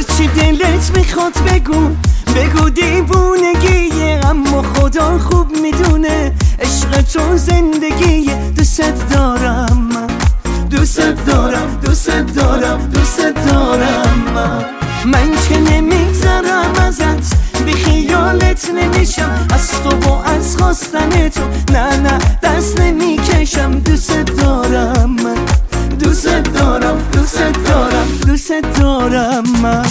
هرچی دلت می‌خواد بگو. بگو دیوونگیه اما خدا خوب می‌دونه. عشق تو زندگیه دوست دارم. من دوست دارم دوست دارم دوست دارم. من من که نمیگذرم ازت بی خیالت نمیشم. از تو و از خواستن تو نه نه دست نمی‌کشم. دوست دارم من دوست دارم. دوست دارم من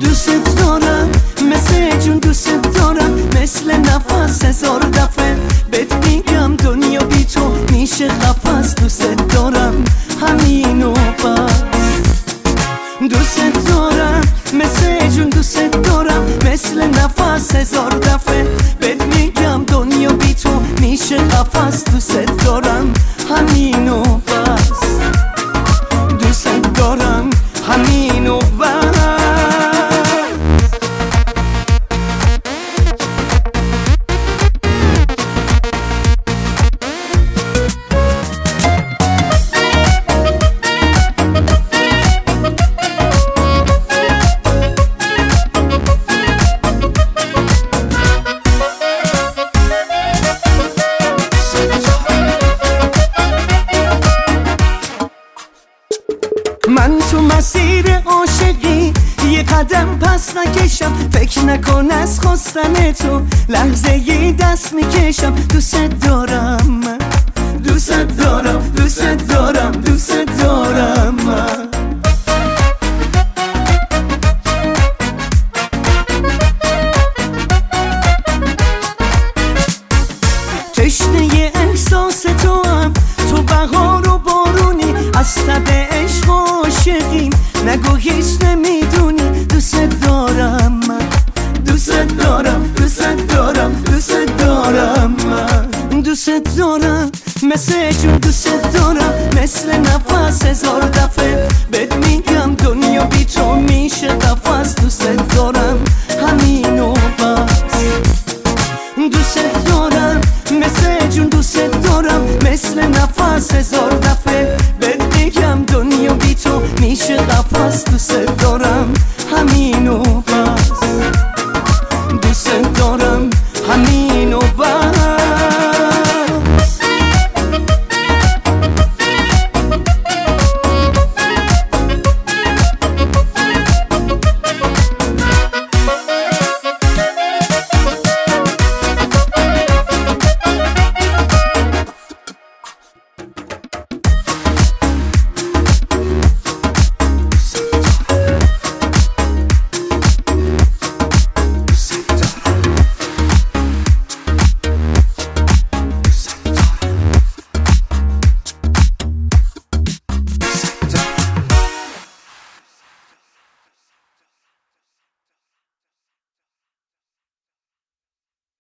دوست دارم. مثل جون دوست دارم مثل نفس هزار دفعه. بهت میگم دنیا بی تو میشه قفص دوست دارم همینو بس. دوست دارم مثل جون دوست دارم مثل نفس هزار دفعه. بهت میگم دنیا بی تو میشه قفص دوست دارم همینو بس. من تو مسیر عاشقی. یه قدم پس نکشم. فکر نکن از خواستن تو. لحظه یه دست می‌کشم. دوست دارم. من دوست دارم. دوست دارم مثل جون دوست دارم مثل نفس هزار دفعه. بهت میگم دنیا بی تو